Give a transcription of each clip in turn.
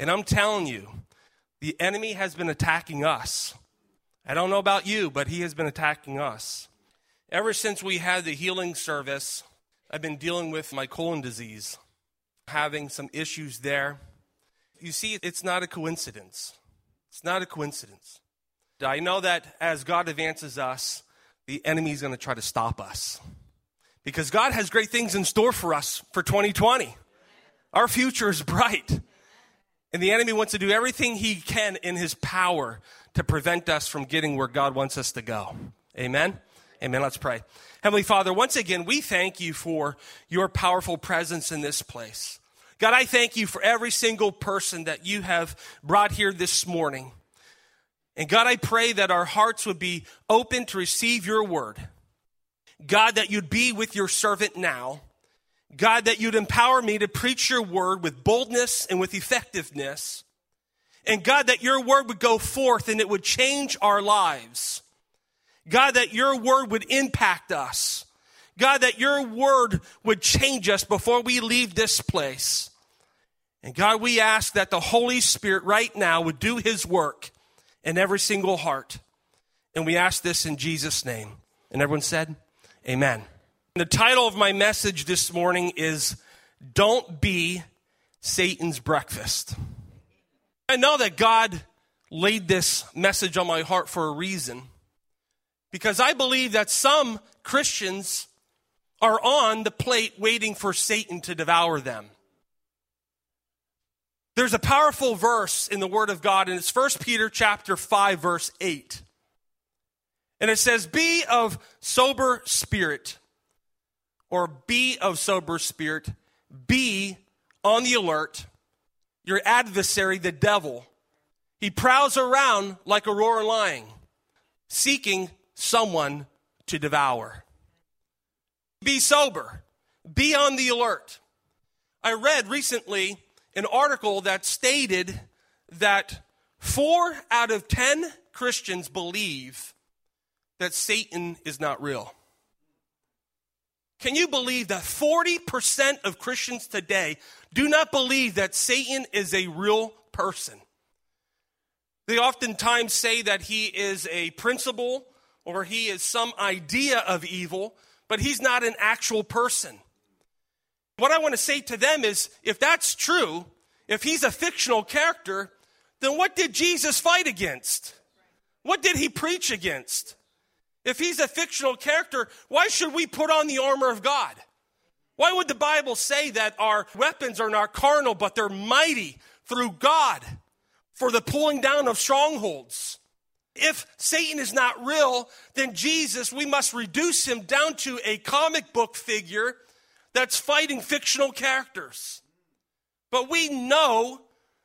And I'm telling you, the enemy has been attacking us. I don't know about you, but he has been attacking us. Ever since we had the healing service, I've been dealing with my colon disease, having some issues there. You see, it's not a coincidence. It's not a coincidence. I know that as God advances us, the enemy is going to try to stop us. Because God has great things in store for us for 2020. Our future is bright. And the enemy wants to do everything he can in his power to prevent us from getting where God wants us to go. Amen? Amen. Let's pray. Heavenly Father, once again, we thank you for your powerful presence in this place. God, I thank you for every single person that you have brought here this morning. And God, I pray that our hearts would be open to receive your word. God, that you'd be with your servant now. God, that you'd empower me to preach your word with boldness and with effectiveness. And God, that your word would go forth and it would change our lives. God, that your word would impact us. God, that your word would change us before we leave this place. And God, we ask that the Holy Spirit right now would do his work in every single heart. And we ask this in Jesus' name. And everyone said, Amen. The title of my message this morning is Don't Be Satan's Breakfast. I know that God laid this message on my heart for a reason because I believe that some Christians are on the plate waiting for Satan to devour them. There's a powerful verse in the Word of God, and it's 1 Peter chapter 5, verse 8. And it says, Be of sober spirit, or be of sober spirit, be on the alert. Your adversary, the devil, he prowls around like a roaring lion, seeking someone to devour. Be sober, be on the alert. I read recently an article that stated that four out of ten Christians believe that Satan is not real. Can you believe that 40% of Christians today do not believe that Satan is a real person? They oftentimes say that he is a principle or he is some idea of evil, but he's not an actual person. What I want to say to them is if that's true, if he's a fictional character, then what did Jesus fight against? What did he preach against? If he's a fictional character, why should we put on the armor of God? Why would the Bible say that our weapons are not carnal, but they're mighty through God for the pulling down of strongholds? If Satan is not real, then Jesus, we must reduce him down to a comic book figure that's fighting fictional characters. But we know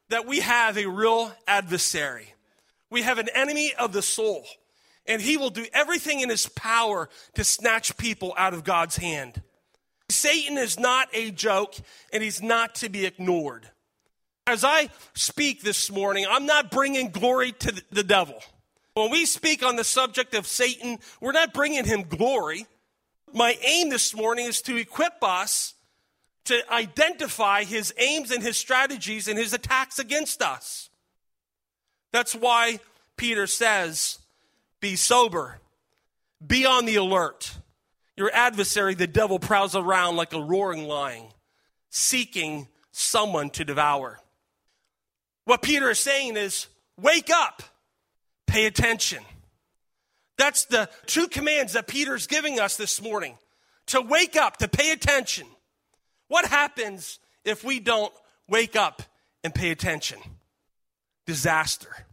that we have a real adversary. We have an enemy of the soul, and he will do everything in his power to snatch people out of God's hand. Satan is not a joke, and he's not to be ignored. As I speak this morning, I'm not bringing glory to the devil. When we speak on the subject of Satan, we're not bringing him glory. My aim this morning is to equip us to identify his aims and his strategies and his attacks against us. That's why Peter says, Be sober, be on the alert. Your adversary, the devil, prowls around like a roaring lion, seeking someone to devour. What Peter is saying is, Wake up pay attention. That's the two commands that Peter's giving us this morning to wake up, to pay attention. What happens if we don't wake up and pay attention? Disaster.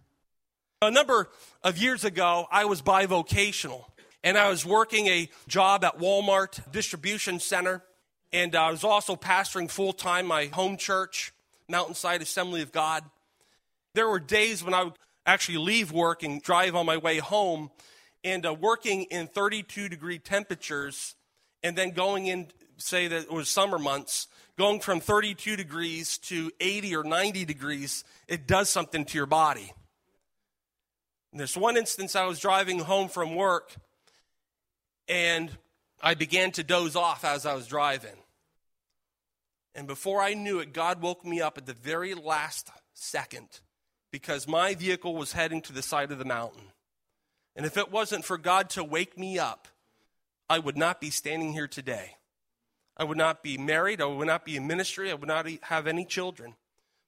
A number of years ago, I was bivocational and I was working a job at Walmart distribution center. And I was also pastoring full time my home church, Mountainside Assembly of God. There were days when I would actually leave work and drive on my way home and uh, working in 32 degree temperatures and then going in say that it was summer months going from 32 degrees to 80 or 90 degrees it does something to your body in this one instance i was driving home from work and i began to doze off as i was driving And before I knew it, God woke me up at the very last second because my vehicle was heading to the side of the mountain. And if it wasn't for God to wake me up, I would not be standing here today. I would not be married. I would not be in ministry. I would not have any children.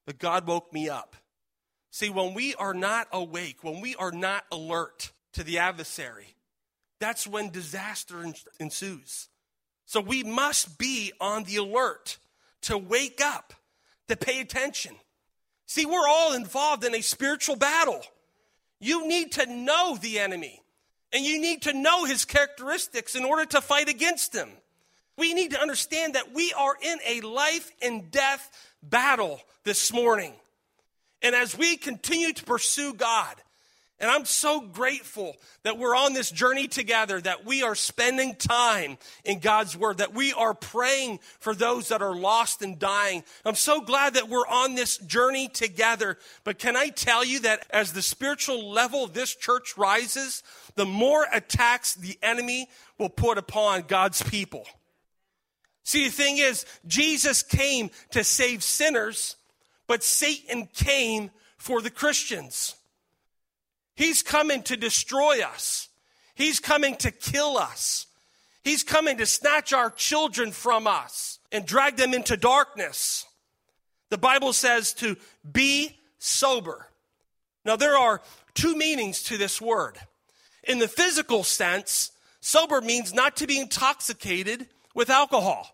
But God woke me up. See, when we are not awake, when we are not alert to the adversary, that's when disaster ensues. So we must be on the alert to wake up, to pay attention. See, we're all involved in a spiritual battle. You need to know the enemy, and you need to know his characteristics in order to fight against him. We need to understand that we are in a life and death battle this morning. And as we continue to pursue God, and I'm so grateful that we're on this journey together, that we are spending time in God's Word, that we are praying for those that are lost and dying. I'm so glad that we're on this journey together. But can I tell you that as the spiritual level of this church rises, the more attacks the enemy will put upon God's people. See, the thing is, Jesus came to save sinners, but Satan came for the Christians. He's coming to destroy us. He's coming to kill us. He's coming to snatch our children from us and drag them into darkness. The Bible says to be sober. Now, there are two meanings to this word. In the physical sense, sober means not to be intoxicated with alcohol.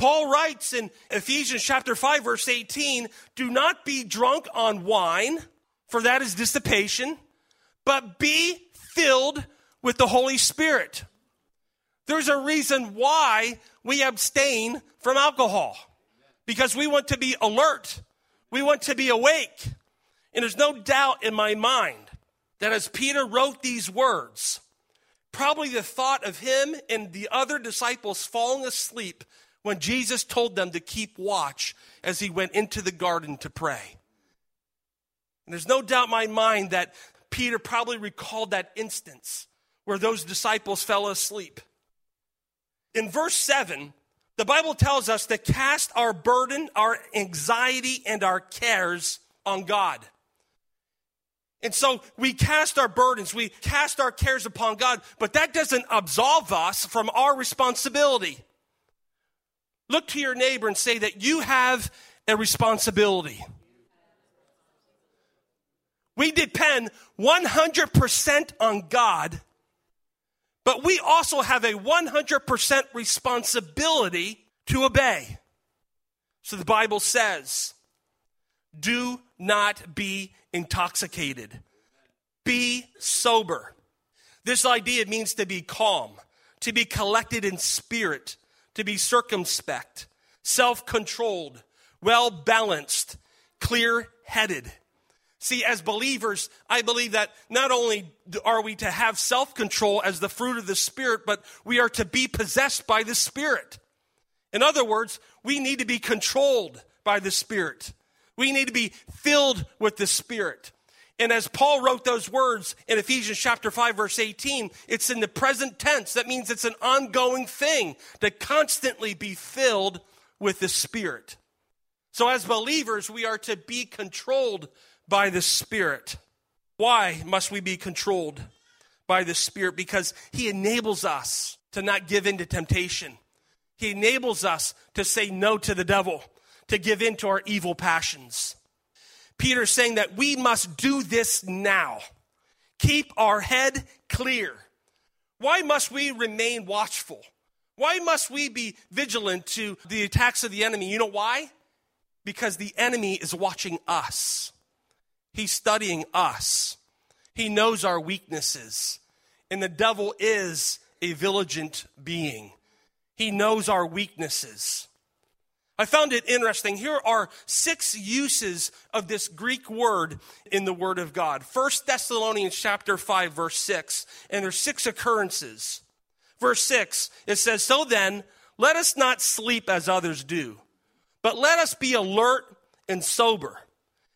Paul writes in Ephesians chapter 5 verse 18, do not be drunk on wine, for that is dissipation but be filled with the Holy Spirit. There's a reason why we abstain from alcohol because we want to be alert, we want to be awake. And there's no doubt in my mind that as Peter wrote these words, probably the thought of him and the other disciples falling asleep when Jesus told them to keep watch as he went into the garden to pray. And there's no doubt in my mind that Peter probably recalled that instance where those disciples fell asleep. In verse 7, the Bible tells us to cast our burden, our anxiety, and our cares on God. And so we cast our burdens, we cast our cares upon God, but that doesn't absolve us from our responsibility. Look to your neighbor and say that you have a responsibility. We depend 100% on God, but we also have a 100% responsibility to obey. So the Bible says, do not be intoxicated, be sober. This idea means to be calm, to be collected in spirit, to be circumspect, self controlled, well balanced, clear headed. See, as believers, I believe that not only are we to have self control as the fruit of the Spirit, but we are to be possessed by the Spirit. In other words, we need to be controlled by the Spirit. We need to be filled with the Spirit. And as Paul wrote those words in Ephesians chapter 5 verse 18, it's in the present tense. That means it's an ongoing thing to constantly be filled with the Spirit. So as believers, we are to be controlled by the Spirit. Why must we be controlled by the Spirit? Because He enables us to not give in to temptation. He enables us to say no to the devil, to give in to our evil passions. Peter's saying that we must do this now. Keep our head clear. Why must we remain watchful? Why must we be vigilant to the attacks of the enemy? You know why? Because the enemy is watching us. He's studying us. He knows our weaknesses. And the devil is a vigilant being. He knows our weaknesses. I found it interesting. Here are six uses of this Greek word in the Word of God. First Thessalonians chapter 5, verse 6, and there's six occurrences. Verse 6, it says, So then, let us not sleep as others do, but let us be alert and sober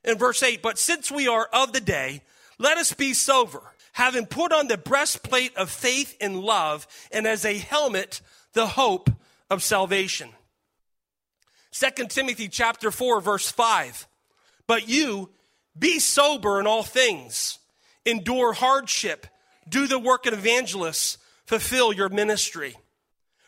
in verse 8, but since we are of the day, let us be sober, having put on the breastplate of faith and love, and as a helmet, the hope of salvation. 2 Timothy chapter 4 verse 5. But you be sober in all things, endure hardship, do the work of evangelists, fulfill your ministry.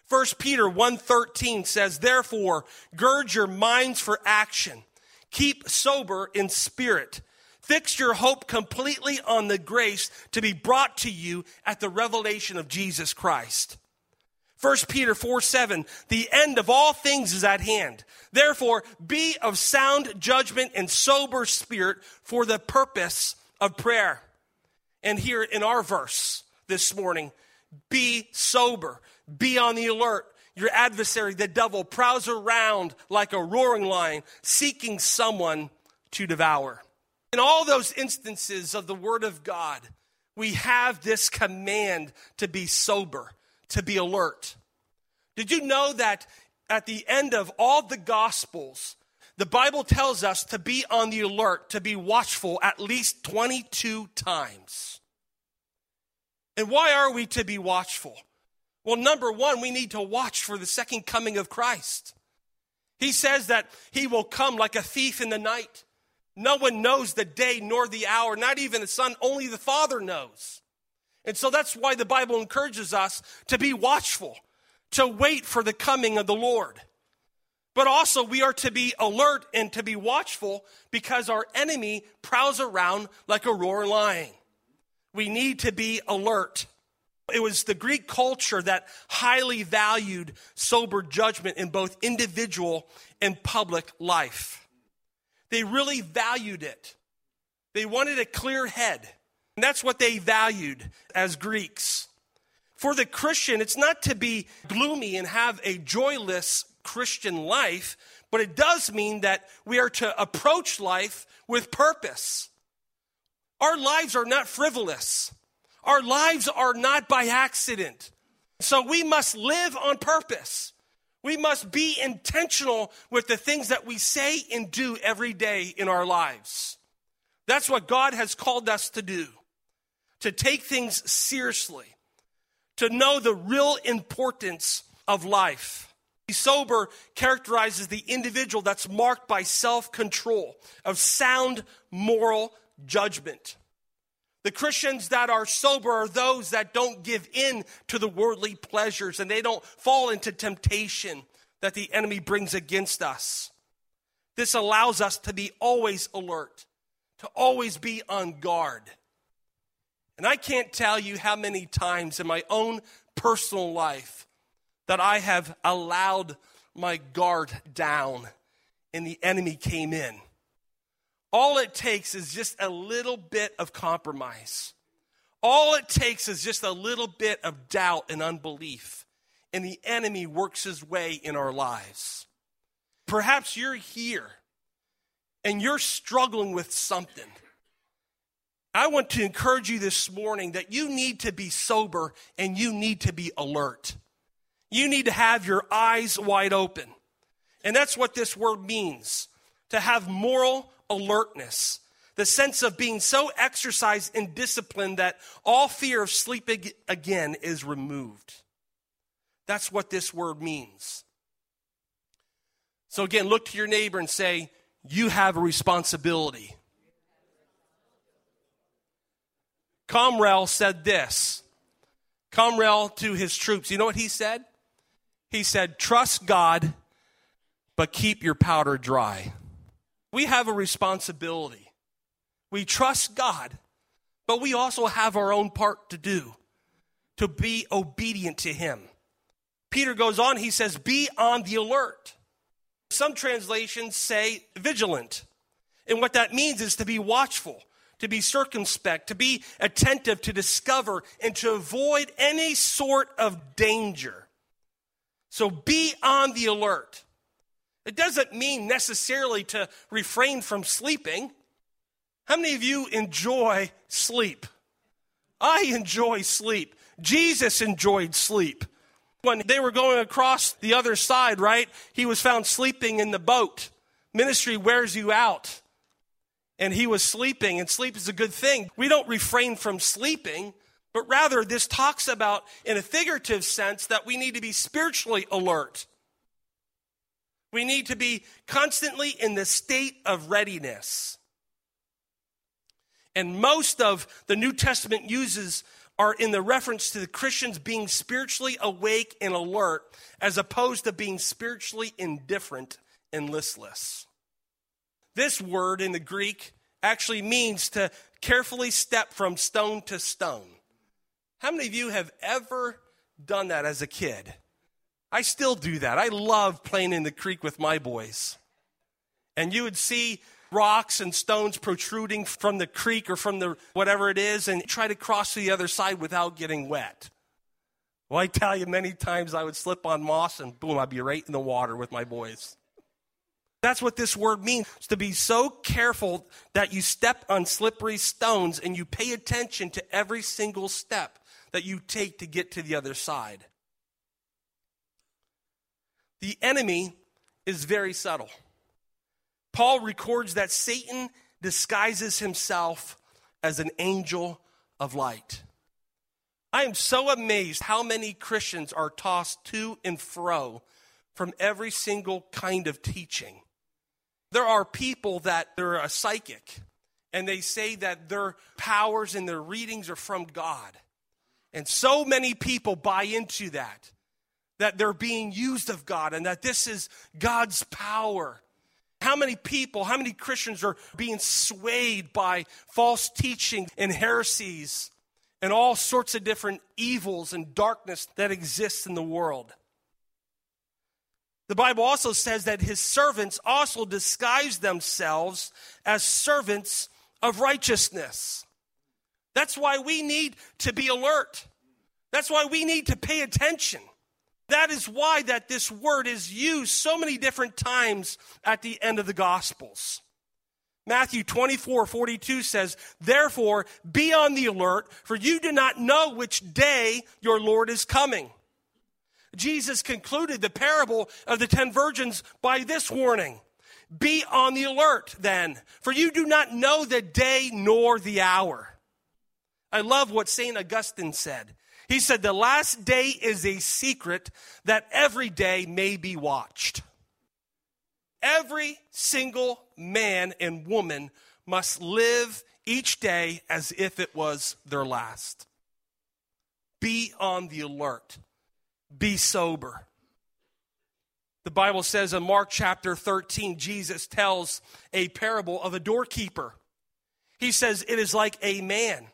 1 Peter 1:13 says, "Therefore, gird your minds for action. Keep sober in spirit. Fix your hope completely on the grace to be brought to you at the revelation of Jesus Christ." 1 Peter 4 7, the end of all things is at hand. Therefore, be of sound judgment and sober spirit for the purpose of prayer. And here in our verse this morning, be sober, be on the alert. Your adversary, the devil, prowls around like a roaring lion, seeking someone to devour. In all those instances of the Word of God, we have this command to be sober to be alert. Did you know that at the end of all the Gospels, the Bible tells us to be on the alert, to be watchful at least 22 times? And why are we to be watchful? Well, number one, we need to watch for the second coming of Christ. He says that he will come like a thief in the night. No one knows the day nor the hour, not even the Son, only the Father knows. And so that's why the Bible encourages us to be watchful, to wait for the coming of the Lord. But also, we are to be alert and to be watchful because our enemy prowls around like a roaring lion. We need to be alert. It was the Greek culture that highly valued sober judgment in both individual and public life. They really valued it. They wanted a clear head. And that's what they valued as Greeks. For the Christian, it's not to be gloomy and have a joyless Christian life, but it does mean that we are to approach life with purpose. Our lives are not frivolous. Our lives are not by accident. So we must live on purpose. We must be intentional with the things that we say and do every day in our lives. That's what God has called us to do to take things seriously, to know the real importance of life. Be sober characterizes the individual that's marked by self control, of sound moral judgment. The Christians that are sober are those that don't give in to the worldly pleasures and they don't fall into temptation that the enemy brings against us. This allows us to be always alert, to always be on guard. And I can't tell you how many times in my own personal life that I have allowed my guard down and the enemy came in. All it takes is just a little bit of compromise. All it takes is just a little bit of doubt and unbelief, and the enemy works his way in our lives. Perhaps you're here and you're struggling with something. I want to encourage you this morning that you need to be sober and you need to be alert. You need to have your eyes wide open. And that's what this word means to have moral alertness, the sense of being so exercised and disciplined that all fear of sleeping again is removed. That's what this word means. So, again, look to your neighbor and say, You have a responsibility. Cromwell said this. Cromwell to his troops, you know what he said? He said, Trust God, but keep your powder dry. We have a responsibility. We trust God, but we also have our own part to do to be obedient to Him. Peter goes on, he says, Be on the alert. Some translations say vigilant. And what that means is to be watchful, to be circumspect, to be attentive, to discover, and to avoid any sort of danger. So be on the alert. It doesn't mean necessarily to refrain from sleeping. How many of you enjoy sleep? I enjoy sleep. Jesus enjoyed sleep. When they were going across the other side, right, he was found sleeping in the boat. Ministry wears you out and he was sleeping, and sleep is a good thing. We don't refrain from sleeping, but rather this talks about, in a figurative sense, that we need to be spiritually alert. We need to be constantly in the state of readiness. And most of the New Testament uses are in the reference to the Christians being spiritually awake and alert as opposed to being spiritually indifferent and listless. This word in the Greek actually means to carefully step from stone to stone. How many of you have ever done that as a kid? I still do that. I love playing in the creek with my boys. And you would see rocks and stones protruding from the creek or from the whatever it is and try to cross to the other side without getting wet. Well, I tell you, many times I would slip on moss and boom, I'd be right in the water with my boys. That's what this word means to be so careful that you step on slippery stones and you pay attention to every single step that you take to get to the other side. The enemy is very subtle. Paul records that Satan disguises himself as an angel of light. I am so amazed how many Christians are tossed to and fro from every single kind of teaching. There are people that they're a psychic and they say that their powers and their readings are from God. And so many people buy into that, that they're being used of God and that this is God's power. How many people, how many Christians are being swayed by false teaching and heresies and all sorts of different evils and darkness that exists in the world? The Bible also says that his servants also disguise themselves as servants of righteousness. That's why we need to be alert. That's why we need to pay attention. That is why that this word is used so many different times at the end of the Gospels. Matthew 24, 42 says, Therefore, be on the alert, for you do not know which day your Lord is coming. Jesus concluded the parable of the ten virgins by this warning Be on the alert then, for you do not know the day nor the hour. I love what St. Augustine said. He said, The last day is a secret that every day may be watched. Every single man and woman must live each day as if it was their last. Be on the alert, be sober. The Bible says in Mark chapter 13, Jesus tells a parable of a doorkeeper. He says, It is like a man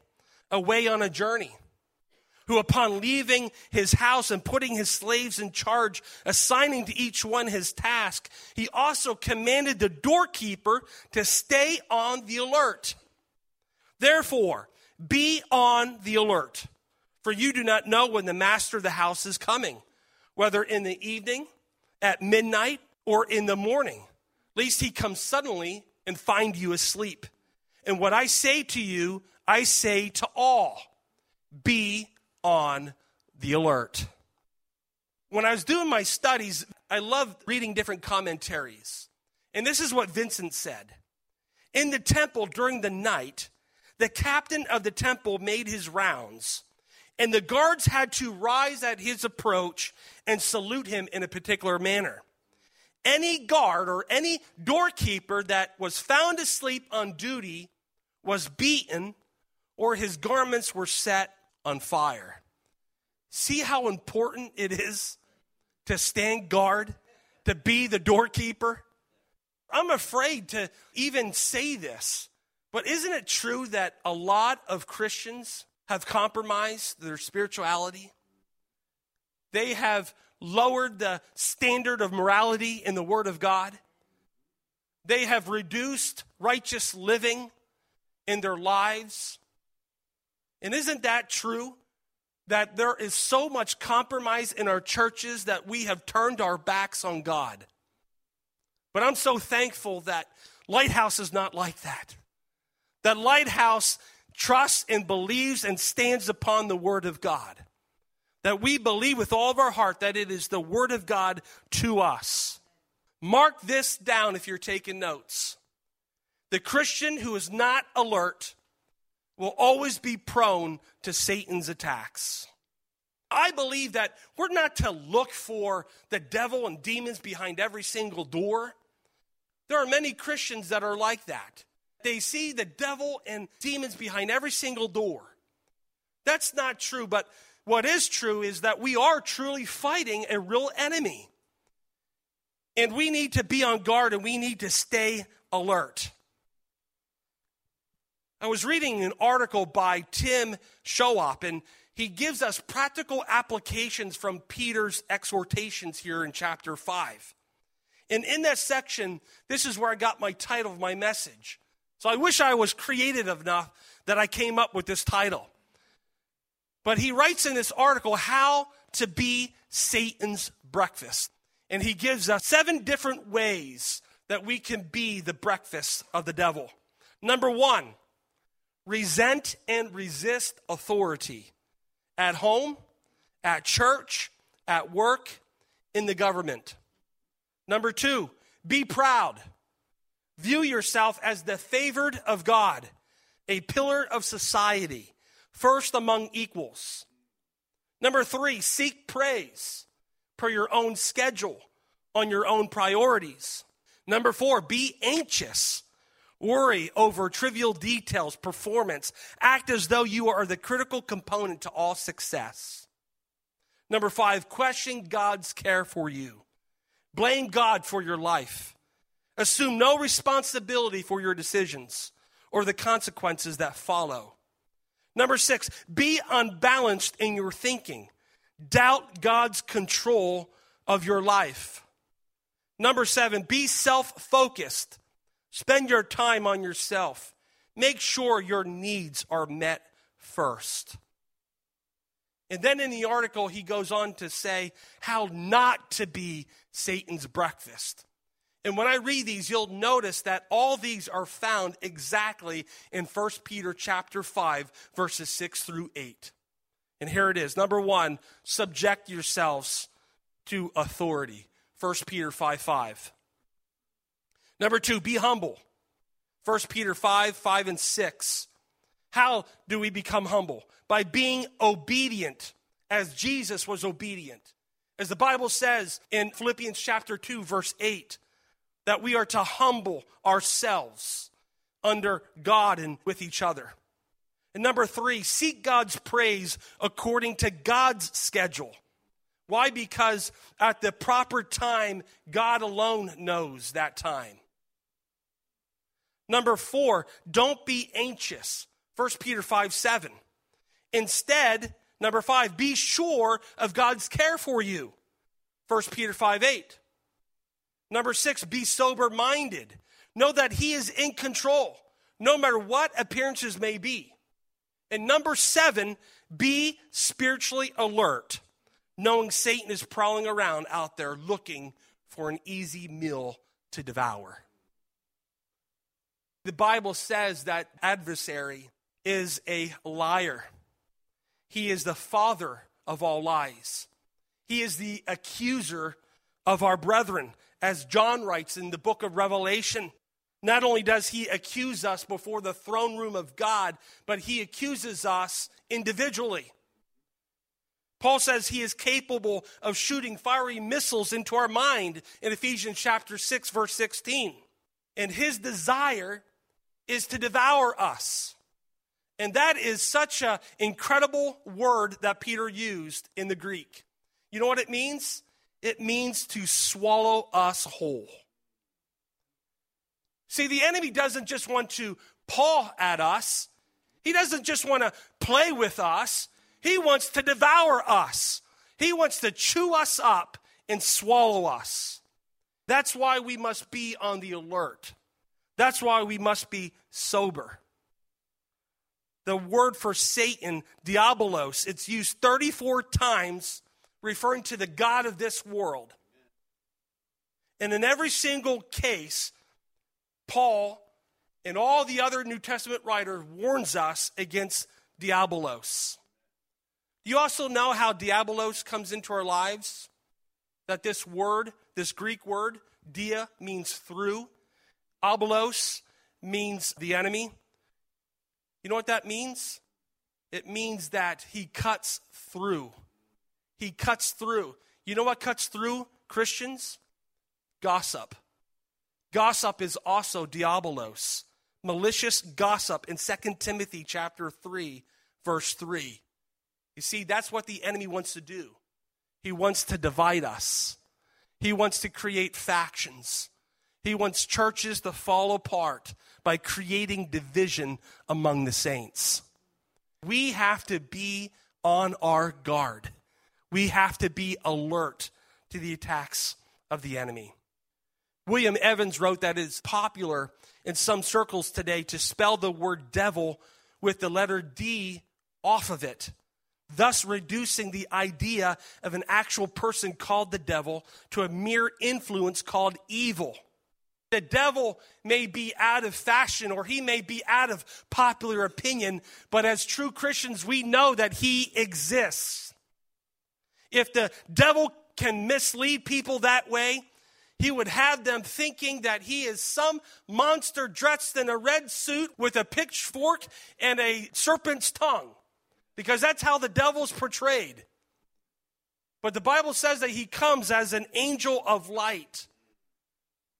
away on a journey who, upon leaving his house and putting his slaves in charge, assigning to each one his task, he also commanded the doorkeeper to stay on the alert. Therefore, be on the alert, for you do not know when the master of the house is coming, whether in the evening, at midnight, or in the morning, lest he come suddenly and find you asleep. And what I say to you, I say to all be on the alert. When I was doing my studies, I loved reading different commentaries. And this is what Vincent said In the temple during the night, the captain of the temple made his rounds, and the guards had to rise at his approach and salute him in a particular manner. Any guard or any doorkeeper that was found asleep on duty was beaten or his garments were set on fire. See how important it is to stand guard, to be the doorkeeper? I'm afraid to even say this, but isn't it true that a lot of Christians have compromised their spirituality? They have lowered the standard of morality in the Word of God. They have reduced righteous living in their lives. And isn't that true? That there is so much compromise in our churches that we have turned our backs on God. But I'm so thankful that Lighthouse is not like that. That Lighthouse trusts and believes and stands upon the Word of God. That we believe with all of our heart that it is the Word of God to us. Mark this down if you're taking notes. The Christian who is not alert will always be prone to Satan's attacks. I believe that we're not to look for the devil and demons behind every single door. There are many Christians that are like that. They see the devil and demons behind every single door. That's not true, but what is true is that we are truly fighting a real enemy. And we need to be on guard and we need to stay alert. I was reading an article by Tim Showop, and he gives us practical applications from Peter's exhortations here in chapter 5. And in that section, this is where I got my title of my message. So I wish I was creative enough that I came up with this title. But he writes in this article how to be Satan's breakfast. And he gives us seven different ways that we can be the breakfast of the devil. Number one, resent and resist authority at home, at church, at work, in the government. Number two, be proud. View yourself as the favored of God, a pillar of society, first among equals. Number three, seek praise per your own schedule, on your own priorities. Number four, be anxious. Worry over trivial details, performance. Act as though you are the critical component to all success. Number five, question God's care for you. Blame God for your life. Assume no responsibility for your decisions or the consequences that follow. Number six, be unbalanced in your thinking. Doubt God's control of your life. Number seven, be self focused. Spend your time on yourself. Make sure your needs are met first. And then in the article, he goes on to say how not to be Satan's breakfast. And when I read these, you'll notice that all these are found exactly in 1 Peter chapter 5, verses 6 through 8. And here it is. Number one, subject yourselves to authority. 1 Peter 5 5. Number two, be humble. 1 Peter 5 5 and 6. How do we become humble? By being obedient as Jesus was obedient. As the Bible says in Philippians chapter 2, verse 8, that we are to humble ourselves under God and with each other. And number three, seek God's praise according to God's schedule. Why? Because at the proper time, God alone knows that time. Number four, don't be anxious. 1 Peter 5 7. Instead, number five, be sure of God's care for you. 1 Peter 5 8. Number six, be sober minded. Know that He is in control, no matter what appearances may be. And number seven, be spiritually alert, knowing Satan is prowling around out there looking for an easy meal to devour. The Bible says that adversary is a liar. He is the father of all lies. He is the accuser of our brethren as John writes in the book of Revelation. Not only does he accuse us before the throne room of God, but he accuses us individually. Paul says he is capable of shooting fiery missiles into our mind in Ephesians chapter 6 verse 16. And his desire is to devour us. And that is such an incredible word that Peter used in the Greek. You know what it means? It means to swallow us whole. See, the enemy doesn't just want to paw at us, he doesn't just want to play with us, he wants to devour us. He wants to chew us up and swallow us. That's why we must be on the alert. That's why we must be sober. The word for Satan, diabolos, it's used 34 times referring to the God of this world. And in every single case, Paul and all the other New Testament writers warns us against diabolos. You also know how diabolos comes into our lives? That this word, this Greek word, dia, means through. Abelos means the enemy. You know what that means? It means that he cuts through. He cuts through. You know what cuts through Christians? Gossip. Gossip is also diabolos, malicious gossip in 2 Timothy chapter 3 verse 3. You see, that's what the enemy wants to do. He wants to divide us. He wants to create factions. He wants churches to fall apart by creating division among the saints. We have to be on our guard. We have to be alert to the attacks of the enemy. William Evans wrote that it's popular in some circles today to spell the word devil with the letter D off of it, thus reducing the idea of an actual person called the devil to a mere influence called evil. The devil may be out of fashion or he may be out of popular opinion, but as true Christians, we know that he exists. If the devil can mislead people that way, he would have them thinking that he is some monster dressed in a red suit with a pitchfork and a serpent's tongue, because that's how the devil's portrayed. But the Bible says that he comes as an angel of light.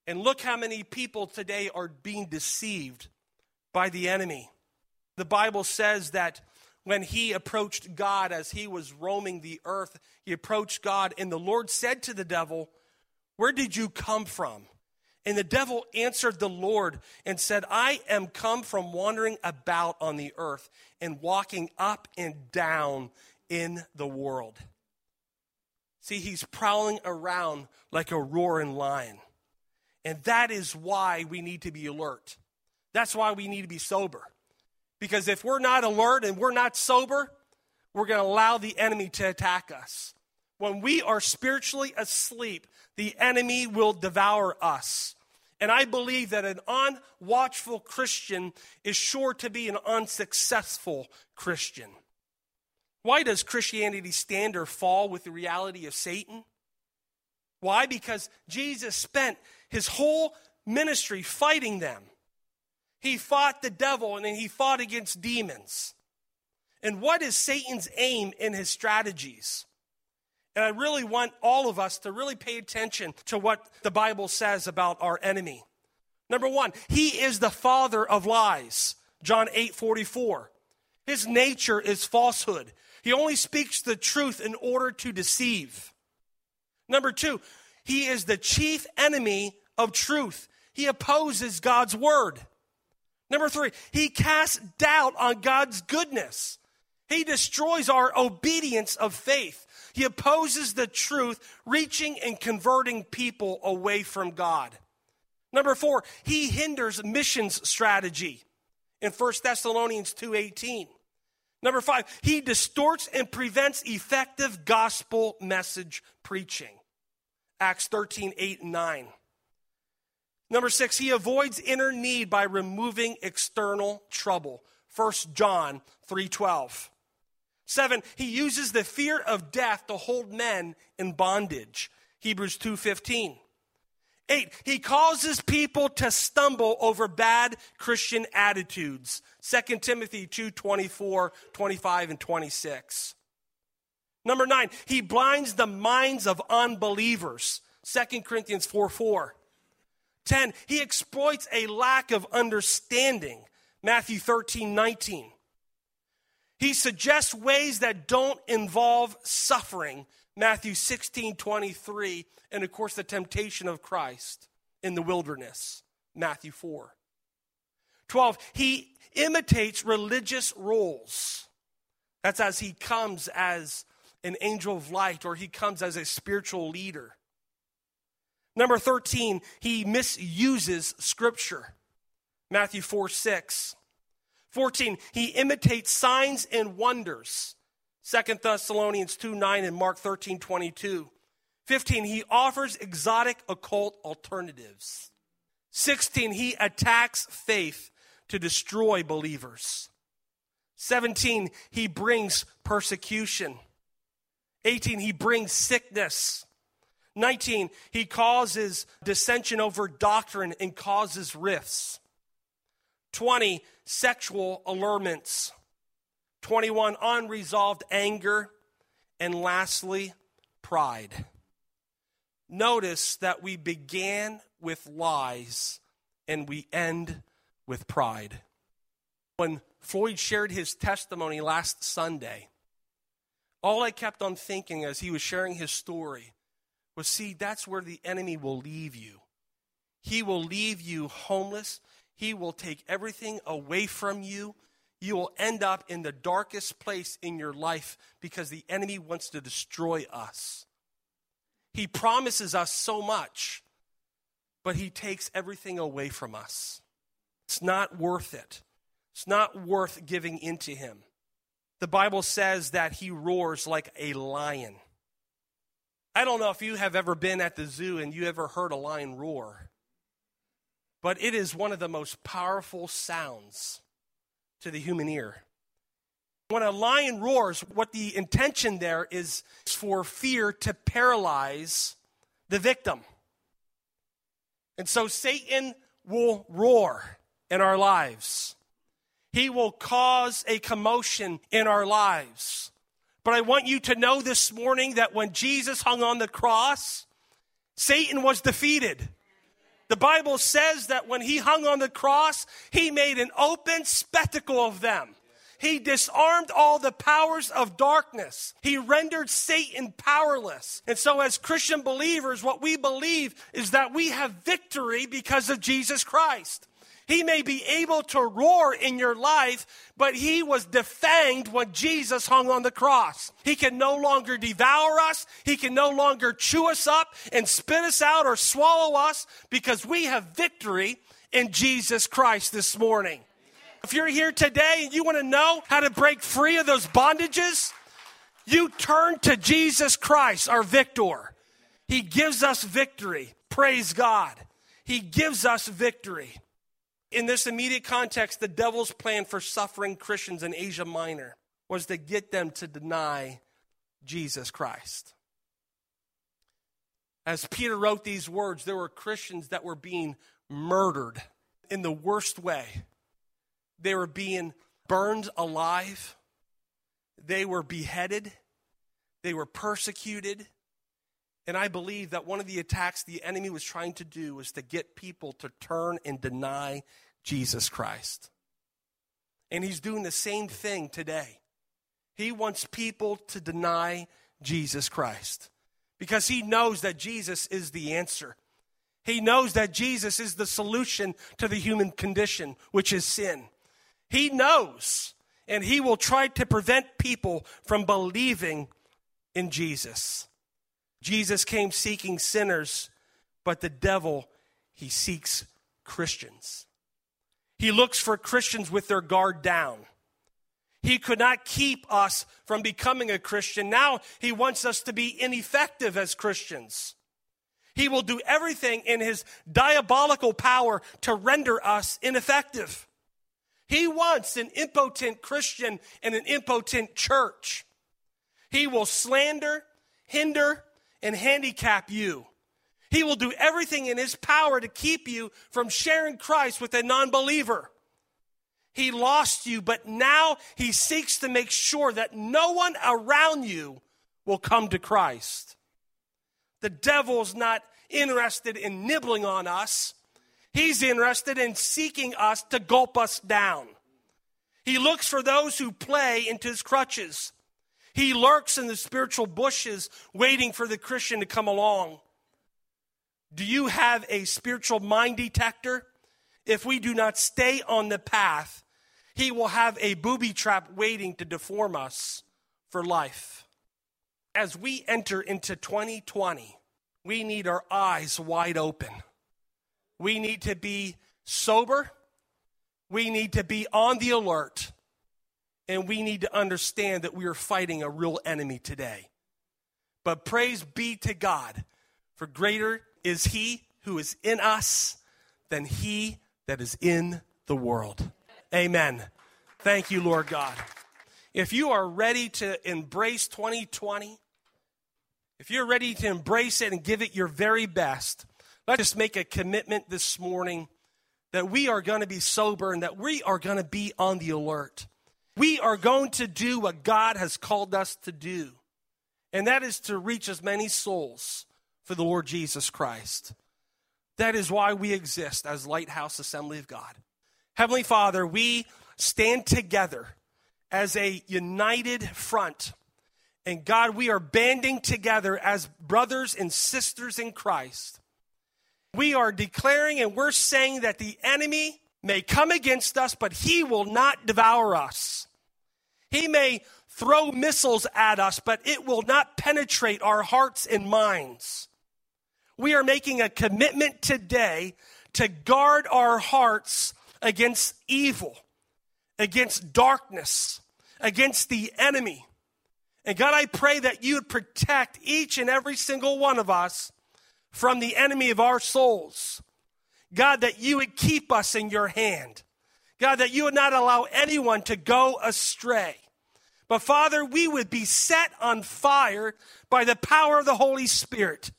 And look how many people today are being deceived by the enemy. The Bible says that when he approached God as he was roaming the earth, he approached God, and the Lord said to the devil, Where did you come from? And the devil answered the Lord and said, I am come from wandering about on the earth and walking up and down in the world. See, he's prowling around like a roaring lion. And that is why we need to be alert. That's why we need to be sober. Because if we're not alert and we're not sober, we're going to allow the enemy to attack us. When we are spiritually asleep, the enemy will devour us. And I believe that an unwatchful Christian is sure to be an unsuccessful Christian. Why does Christianity stand or fall with the reality of Satan? Why? Because Jesus spent his whole ministry fighting them. He fought the devil and then he fought against demons. And what is Satan's aim in his strategies? And I really want all of us to really pay attention to what the Bible says about our enemy. Number one, he is the father of lies. John 8 44. His nature is falsehood. He only speaks the truth in order to deceive. Number two, he is the chief enemy of truth. He opposes God's word. Number three, he casts doubt on God's goodness. He destroys our obedience of faith. He opposes the truth, reaching and converting people away from God. Number four, he hinders missions strategy in 1 Thessalonians 2.18. Number five, he distorts and prevents effective gospel message preaching. Acts 13, 8, and 9. Number six, he avoids inner need by removing external trouble. 1 John 3:12. Seven, he uses the fear of death to hold men in bondage. Hebrews 2:15. Eight, he causes people to stumble over bad Christian attitudes. 2 Timothy 2 24, 25, and 26. Number nine, he blinds the minds of unbelievers. 2 Corinthians 4 4. 10, he exploits a lack of understanding. Matthew 13, 19. He suggests ways that don't involve suffering. Matthew 16, 23. And of course, the temptation of Christ in the wilderness. Matthew 4. 12, he imitates religious roles. That's as he comes as an angel of light or he comes as a spiritual leader. Number 13, he misuses scripture. Matthew 4 6. 14, he imitates signs and wonders. 2 Thessalonians 2 9 and Mark 13 22. 15, he offers exotic occult alternatives. 16, he attacks faith to destroy believers. 17, he brings persecution. 18, he brings sickness. 19, he causes dissension over doctrine and causes rifts. 20, sexual allurements. 21, unresolved anger. And lastly, pride. Notice that we began with lies and we end with pride. When Floyd shared his testimony last Sunday, all I kept on thinking as he was sharing his story was see, that's where the enemy will leave you. He will leave you homeless. He will take everything away from you. You will end up in the darkest place in your life because the enemy wants to destroy us. He promises us so much, but he takes everything away from us. It's not worth it. It's not worth giving into him. The Bible says that he roars like a lion. I don't know if you have ever been at the zoo and you ever heard a lion roar, but it is one of the most powerful sounds to the human ear. When a lion roars, what the intention there is for fear to paralyze the victim. And so Satan will roar in our lives. He will cause a commotion in our lives. But I want you to know this morning that when Jesus hung on the cross, Satan was defeated. The Bible says that when he hung on the cross, he made an open spectacle of them. He disarmed all the powers of darkness. He rendered Satan powerless. And so, as Christian believers, what we believe is that we have victory because of Jesus Christ. He may be able to roar in your life, but he was defanged when Jesus hung on the cross. He can no longer devour us. He can no longer chew us up and spit us out or swallow us because we have victory in Jesus Christ this morning. If you're here today and you want to know how to break free of those bondages, you turn to Jesus Christ, our victor. He gives us victory. Praise God. He gives us victory. In this immediate context, the devil's plan for suffering Christians in Asia Minor was to get them to deny Jesus Christ. As Peter wrote these words, there were Christians that were being murdered in the worst way. They were being burned alive, they were beheaded, they were persecuted, and I believe that one of the attacks the enemy was trying to do was to get people to turn and deny Jesus Christ. And he's doing the same thing today. He wants people to deny Jesus Christ because he knows that Jesus is the answer. He knows that Jesus is the solution to the human condition, which is sin. He knows, and he will try to prevent people from believing in Jesus. Jesus came seeking sinners, but the devil, he seeks Christians. He looks for Christians with their guard down. He could not keep us from becoming a Christian. Now he wants us to be ineffective as Christians. He will do everything in his diabolical power to render us ineffective. He wants an impotent Christian and an impotent church. He will slander, hinder, and handicap you. He will do everything in his power to keep you from sharing Christ with a non believer. He lost you, but now he seeks to make sure that no one around you will come to Christ. The devil's not interested in nibbling on us, he's interested in seeking us to gulp us down. He looks for those who play into his crutches. He lurks in the spiritual bushes waiting for the Christian to come along. Do you have a spiritual mind detector? If we do not stay on the path, he will have a booby trap waiting to deform us for life. As we enter into 2020, we need our eyes wide open. We need to be sober. We need to be on the alert and we need to understand that we are fighting a real enemy today. But praise be to God, for greater is He who is in us than He that is in the world. Amen. Thank you, Lord God. If you are ready to embrace 2020, if you're ready to embrace it and give it your very best, let's just make a commitment this morning that we are going to be sober and that we are going to be on the alert. We are going to do what God has called us to do. and that is to reach as many souls for the Lord Jesus Christ. That is why we exist as Lighthouse Assembly of God. Heavenly Father, we stand together as a united front. And God, we are banding together as brothers and sisters in Christ. We are declaring and we're saying that the enemy may come against us, but he will not devour us. He may throw missiles at us, but it will not penetrate our hearts and minds. We are making a commitment today to guard our hearts against evil, against darkness, against the enemy. And God, I pray that you would protect each and every single one of us from the enemy of our souls. God, that you would keep us in your hand. God, that you would not allow anyone to go astray. But Father, we would be set on fire by the power of the Holy Spirit.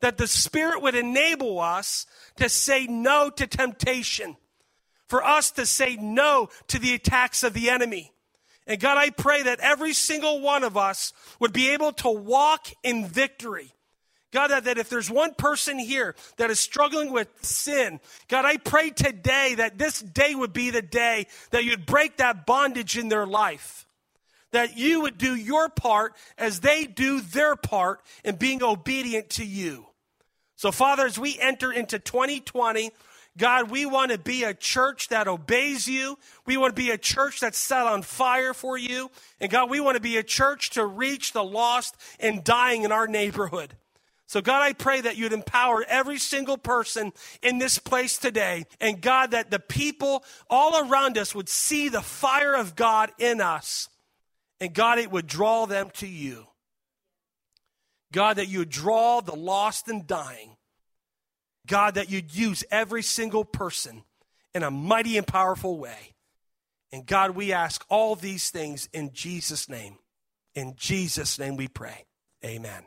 That the Spirit would enable us to say no to temptation, for us to say no to the attacks of the enemy. And God, I pray that every single one of us would be able to walk in victory. God, that, if there's one person here that is struggling with sin, God, I pray today that this day would be the day that you'd break that bondage in their life. That you would do your part as they do their part in being obedient to you. So, Father, as we enter into 2020, God, we want to be a church that obeys you. We want to be a church that's set on fire for you. And God, we want to be a church to reach the lost and dying in our neighborhood. So, God, I pray that you'd empower every single person in this place today. And, God, that the people all around us would see the fire of God in us. And, God, it would draw them to you. God, that you would draw the lost and dying. God, that you'd use every single person in a mighty and powerful way. And God, we ask all these things in Jesus' name. In Jesus' name we pray. Amen.